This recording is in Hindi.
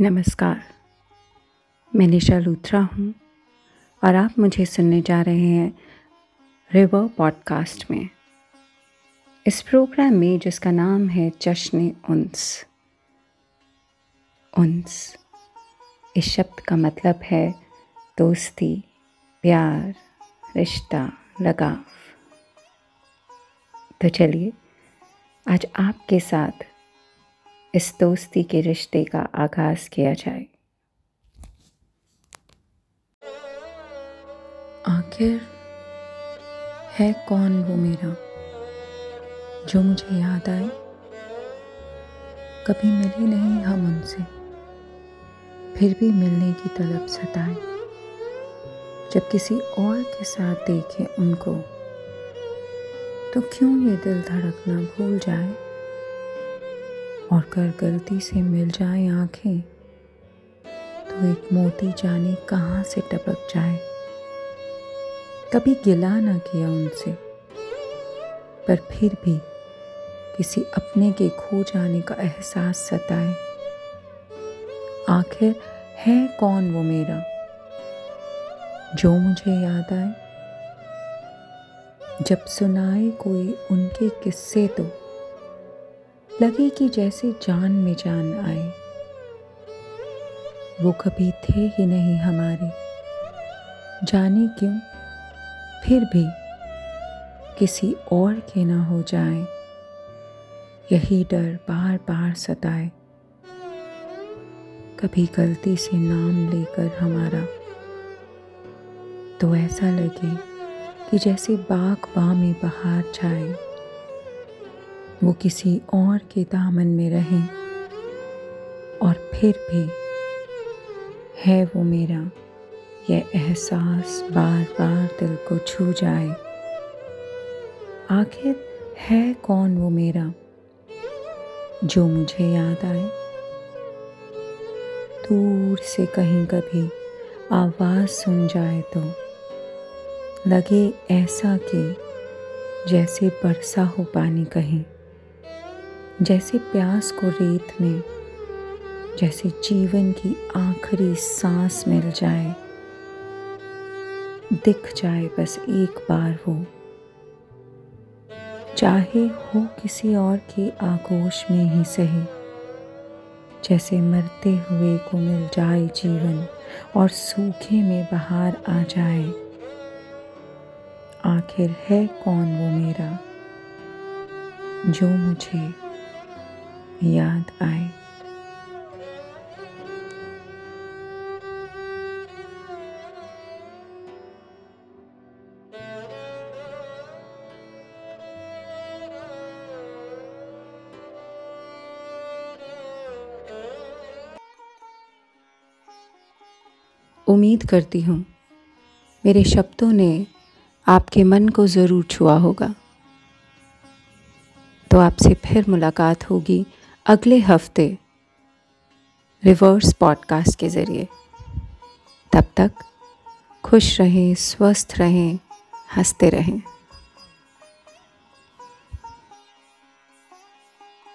नमस्कार। मैं निशा लूथरा हूँ और आप मुझे सुनने जा रहे हैं रिवर पॉडकास्ट में। इस प्रोग्राम में जिसका नाम है जश्न उन्स। उन्स इस शब्द का मतलब है दोस्ती, प्यार, रिश्ता, लगाव। तो चलिए, आज आपके साथ इस दोस्ती के रिश्ते का आगाज़ किया जाए। आखिर है कौन वो मेरा, जो मुझे याद आए? कभी मिले नहीं हम उनसे, फिर भी मिलने की तलब सताए। जब किसी और के साथ देखें उनको तो क्यों ये दिल धड़कना भूल जाए? और कर गलती से मिल जाए आँखें तो एक मोती जाने कहाँ से टपक जाए। कभी गिला ना किया उनसे, पर फिर भी किसी अपने के खो जाने का एहसास सताए। आखिर है कौन वो मेरा, जो मुझे याद आए? जब सुनाए कोई उनके किस्से तो लगे कि जैसे जान में जान आए। वो कभी थे ही नहीं हमारे। जाने क्यों? फिर भी किसी और के ना हो जाए। यही डर बार बार सताए। कभी गलती से नाम लेकर हमारा। तो ऐसा लगे कि जैसे बाग बा में बहार छाए वो किसी और के दामन में रहें और फिर भी है वो मेरा यह एहसास बार बार दिल को छू जाए। आखिर है कौन वो मेरा जो मुझे याद आए? दूर से कहीं कभी आवाज़ सुन जाए तो लगे ऐसा कि जैसे बरसा हो पानी कहीं। जैसे प्यास को रेत में, जैसे जीवन की आखिरी सांस मिल जाए। दिख जाए बस एक बार वो। चाहे हो किसी और के आगोश में ही सही। जैसे मरते हुए को मिल जाए जीवन और सूखे में बाहर आ जाए। आखिर है कौन वो मेरा? जो मुझे याद आए। उम्मीद करती हूँ, मेरे शब्दों ने आपके मन को ज़रूर छुआ होगा। तो आपसे फिर मुलाकात होगी। अगले हफ़्ते रिवर्स पॉडकास्ट के ज़रिए। तब तक खुश रहें स्वस्थ रहें हँसते रहें।